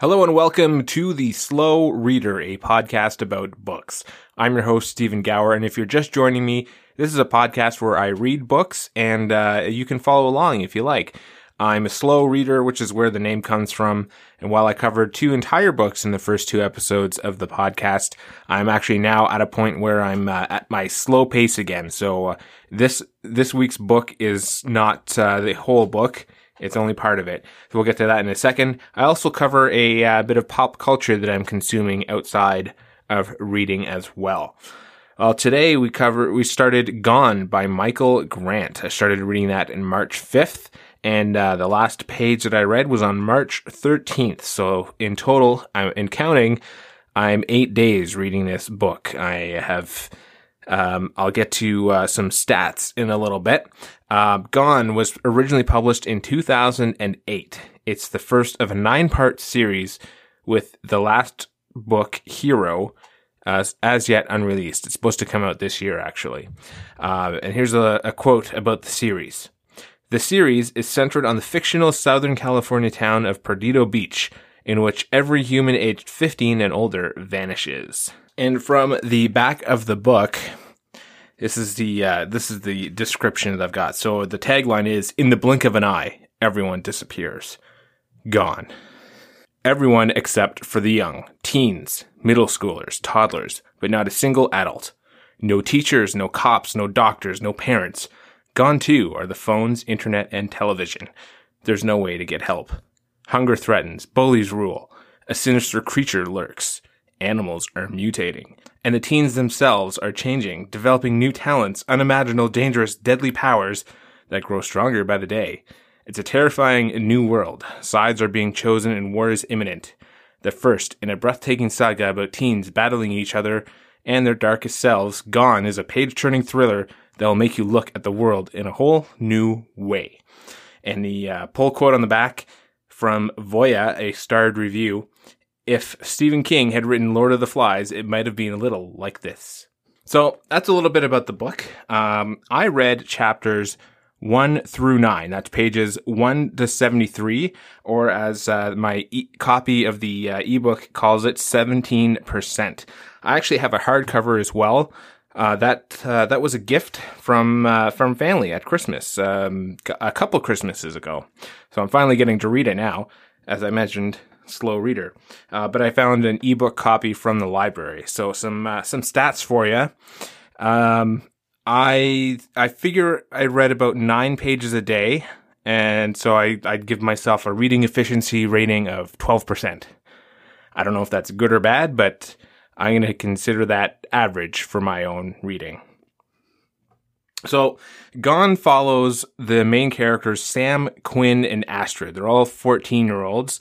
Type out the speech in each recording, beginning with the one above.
Hello and welcome to The Slow Reader, a podcast about books. I'm your host, Stephen Gower, and if you're just joining me, this is a podcast where I read books and uh, you can follow along if you like. I'm a slow reader, which is where the name comes from. And while I covered two entire books in the first two episodes of the podcast, I'm actually now at a point where I'm uh, at my slow pace again. So uh, this this week's book is not uh, the whole book. It's only part of it. So we'll get to that in a second. I also cover a uh, bit of pop culture that I'm consuming outside of reading as well. Well, today we cover, we started Gone by Michael Grant. I started reading that in March 5th, and uh, the last page that I read was on March 13th. So in total, I'm in counting, I'm eight days reading this book. I have um, I'll get to uh, some stats in a little bit. Uh, Gone was originally published in 2008. It's the first of a nine part series with the last book, Hero, uh, as yet unreleased. It's supposed to come out this year, actually. Uh, and here's a, a quote about the series. The series is centered on the fictional Southern California town of Perdido Beach, in which every human aged 15 and older vanishes. And from the back of the book, this is the uh, this is the description that I've got. So the tagline is: "In the blink of an eye, everyone disappears, gone. Everyone except for the young, teens, middle schoolers, toddlers, but not a single adult. No teachers, no cops, no doctors, no parents. Gone too are the phones, internet, and television. There's no way to get help. Hunger threatens, bullies rule. A sinister creature lurks. Animals are mutating. And the teens themselves are changing, developing new talents, unimaginable, dangerous, deadly powers that grow stronger by the day. It's a terrifying new world. Sides are being chosen and war is imminent. The first in a breathtaking saga about teens battling each other and their darkest selves, Gone is a page turning thriller that will make you look at the world in a whole new way. And the uh, pull quote on the back from Voya, a starred review, if Stephen King had written Lord of the Flies, it might have been a little like this. So that's a little bit about the book. Um, I read chapters one through nine. That's pages one to 73, or as uh, my e- copy of the uh, ebook calls it, 17%. I actually have a hardcover as well. Uh, that uh, that was a gift from uh, from family at Christmas um, a couple Christmases ago. So I'm finally getting to read it now. As I mentioned, slow reader. Uh, but I found an ebook copy from the library. So some uh, some stats for you. Um, I I figure I read about nine pages a day, and so I I'd give myself a reading efficiency rating of twelve percent. I don't know if that's good or bad, but I'm going to consider that average for my own reading. So, Gone follows the main characters Sam, Quinn, and Astrid. They're all 14 year olds.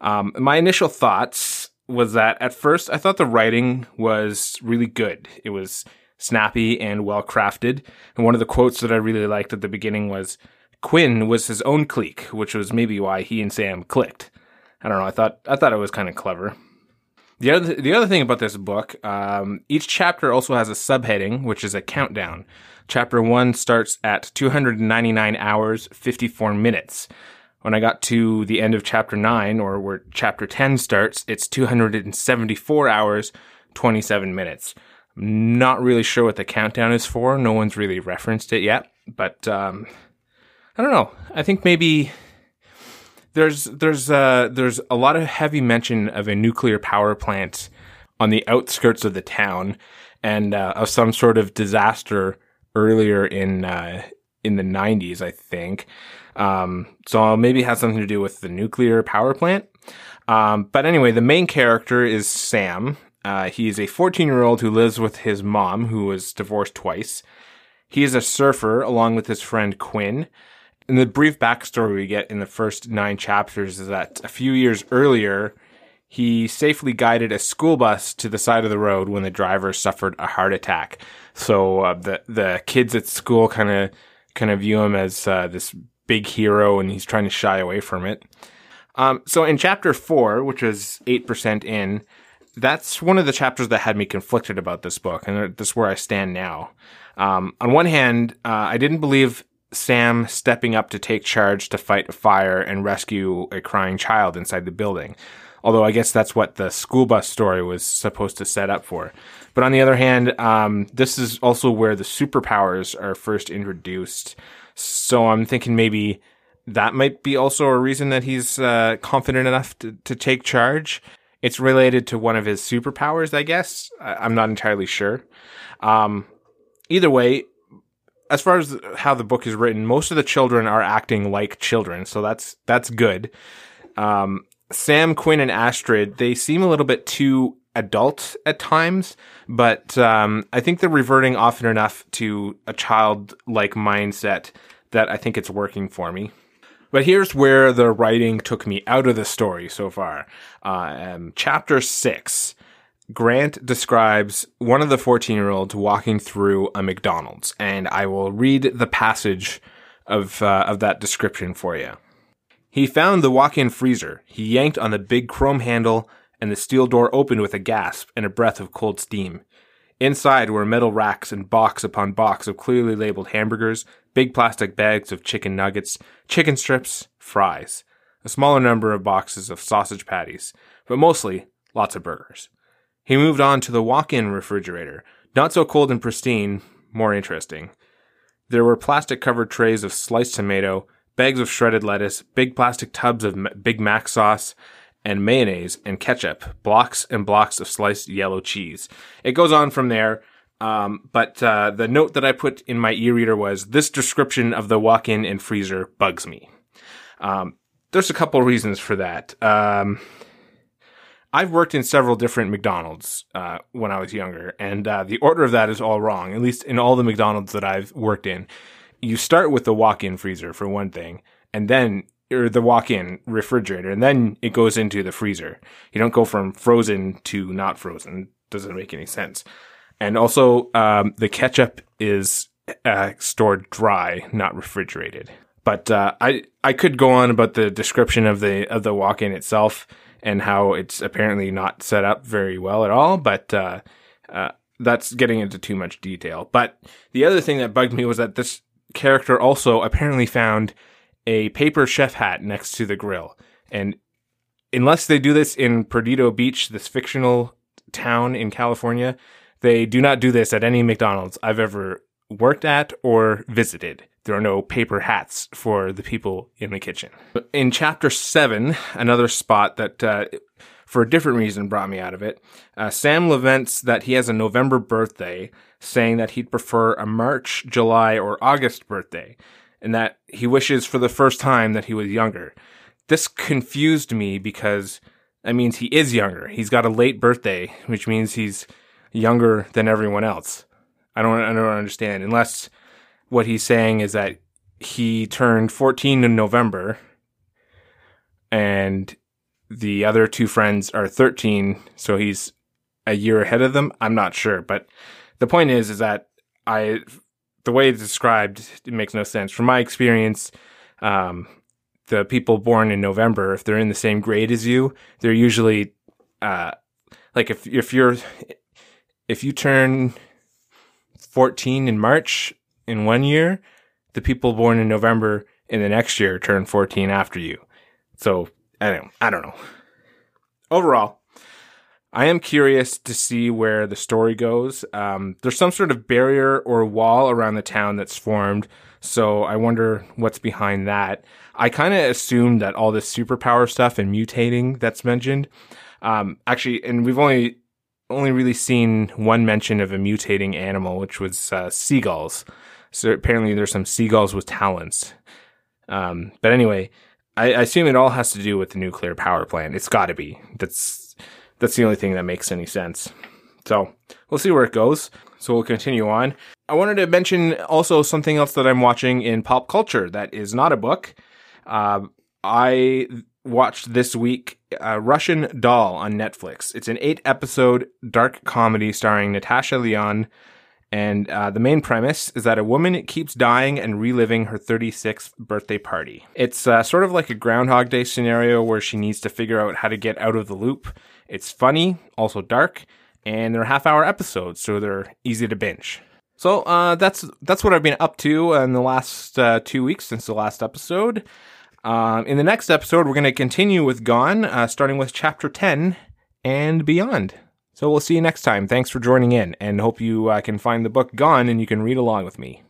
Um, my initial thoughts was that at first I thought the writing was really good. It was snappy and well crafted. And one of the quotes that I really liked at the beginning was Quinn was his own clique, which was maybe why he and Sam clicked. I don't know. I thought I thought it was kind of clever. The other the other thing about this book, um, each chapter also has a subheading, which is a countdown. Chapter one starts at 299 hours 54 minutes. When I got to the end of chapter 9, or where chapter 10 starts, it's 274 hours, 27 minutes. I'm not really sure what the countdown is for. No one's really referenced it yet, but um, I don't know. I think maybe there's there's uh, there's a lot of heavy mention of a nuclear power plant on the outskirts of the town, and uh, of some sort of disaster earlier in uh, in the 90s, I think. Um, so maybe it has something to do with the nuclear power plant. Um, but anyway, the main character is Sam. Uh, he's a 14 year old who lives with his mom, who was divorced twice. He is a surfer along with his friend Quinn. And the brief backstory we get in the first nine chapters is that a few years earlier, he safely guided a school bus to the side of the road when the driver suffered a heart attack. So uh, the the kids at school kind of kind of view him as uh, this big hero and he's trying to shy away from it. Um, so in chapter four, which is 8% in, that's one of the chapters that had me conflicted about this book. And this is where I stand now. Um, on one hand, uh, I didn't believe Sam stepping up to take charge to fight a fire and rescue a crying child inside the building. Although I guess that's what the school bus story was supposed to set up for. But on the other hand, um, this is also where the superpowers are first introduced. So I'm thinking maybe that might be also a reason that he's uh, confident enough to, to take charge. It's related to one of his superpowers, I guess. I, am not entirely sure. Um, either way, as far as how the book is written, most of the children are acting like children, so that's that's good. Um, Sam, Quinn, and Astrid they seem a little bit too adult at times, but um, I think they're reverting often enough to a childlike mindset that I think it's working for me. But here's where the writing took me out of the story so far. Uh, um, chapter six. Grant describes one of the 14 year olds walking through a McDonald's, and I will read the passage of, uh, of that description for you. He found the walk in freezer. He yanked on the big chrome handle, and the steel door opened with a gasp and a breath of cold steam. Inside were metal racks and box upon box of clearly labeled hamburgers, big plastic bags of chicken nuggets, chicken strips, fries, a smaller number of boxes of sausage patties, but mostly lots of burgers. He moved on to the walk-in refrigerator, not so cold and pristine, more interesting. There were plastic covered trays of sliced tomato, bags of shredded lettuce, big plastic tubs of Big Mac sauce, and mayonnaise and ketchup, blocks and blocks of sliced yellow cheese. It goes on from there. Um, but uh, the note that I put in my e-reader was this description of the walk-in and freezer bugs me. Um, there's a couple reasons for that. Um, I've worked in several different McDonald's uh, when I was younger, and uh, the order of that is all wrong. At least in all the McDonald's that I've worked in, you start with the walk-in freezer for one thing, and then or the walk-in refrigerator, and then it goes into the freezer. You don't go from frozen to not frozen. Doesn't make any sense. And also, um, the ketchup is uh, stored dry, not refrigerated. But uh, I I could go on about the description of the of the walk-in itself and how it's apparently not set up very well at all. But uh, uh, that's getting into too much detail. But the other thing that bugged me was that this character also apparently found a paper chef hat next to the grill, and unless they do this in Perdido Beach, this fictional town in California, they do not do this at any McDonald's I've ever worked at or visited. There are no paper hats for the people in the kitchen. In chapter seven, another spot that, uh, for a different reason, brought me out of it, uh, Sam laments that he has a November birthday, saying that he'd prefer a March, July, or August birthday, and that he wishes for the first time that he was younger. This confused me because that means he is younger. He's got a late birthday, which means he's younger than everyone else. I don't I don't understand unless what he's saying is that he turned 14 in November and the other two friends are 13 so he's a year ahead of them. I'm not sure, but the point is is that I the way it's described it makes no sense. From my experience um, the people born in November, if they're in the same grade as you, they're usually uh, like if if you're if you turn 14 in March in one year, the people born in November in the next year turn 14 after you. So I don't, I don't know. Overall, I am curious to see where the story goes. Um, there's some sort of barrier or wall around the town that's formed, so I wonder what's behind that. I kind of assumed that all this superpower stuff and mutating that's mentioned, um, actually, and we've only only really seen one mention of a mutating animal, which was uh, seagulls. So apparently, there's some seagulls with talents. Um, but anyway, I, I, assume it all has to do with the nuclear power plant. It's got to be. That's that's the only thing that makes any sense. So we'll see where it goes. So we'll continue on. I wanted to mention also something else that I'm watching in pop culture that is not a book. Uh, I watched this week uh, Russian Doll on Netflix. It's an eight episode dark comedy starring Natasha Lyonne. And uh, the main premise is that a woman keeps dying and reliving her 36th birthday party. It's uh, sort of like a Groundhog Day scenario where she needs to figure out how to get out of the loop. It's funny, also dark, and they're half hour episodes, so they're easy to binge. So uh, that's that's what I've been up to in the last uh, two weeks since the last episode. Um, in the next episode, we're going to continue with Gone, uh, starting with chapter 10 and beyond. So we'll see you next time. Thanks for joining in and hope you uh, can find the book Gone and you can read along with me.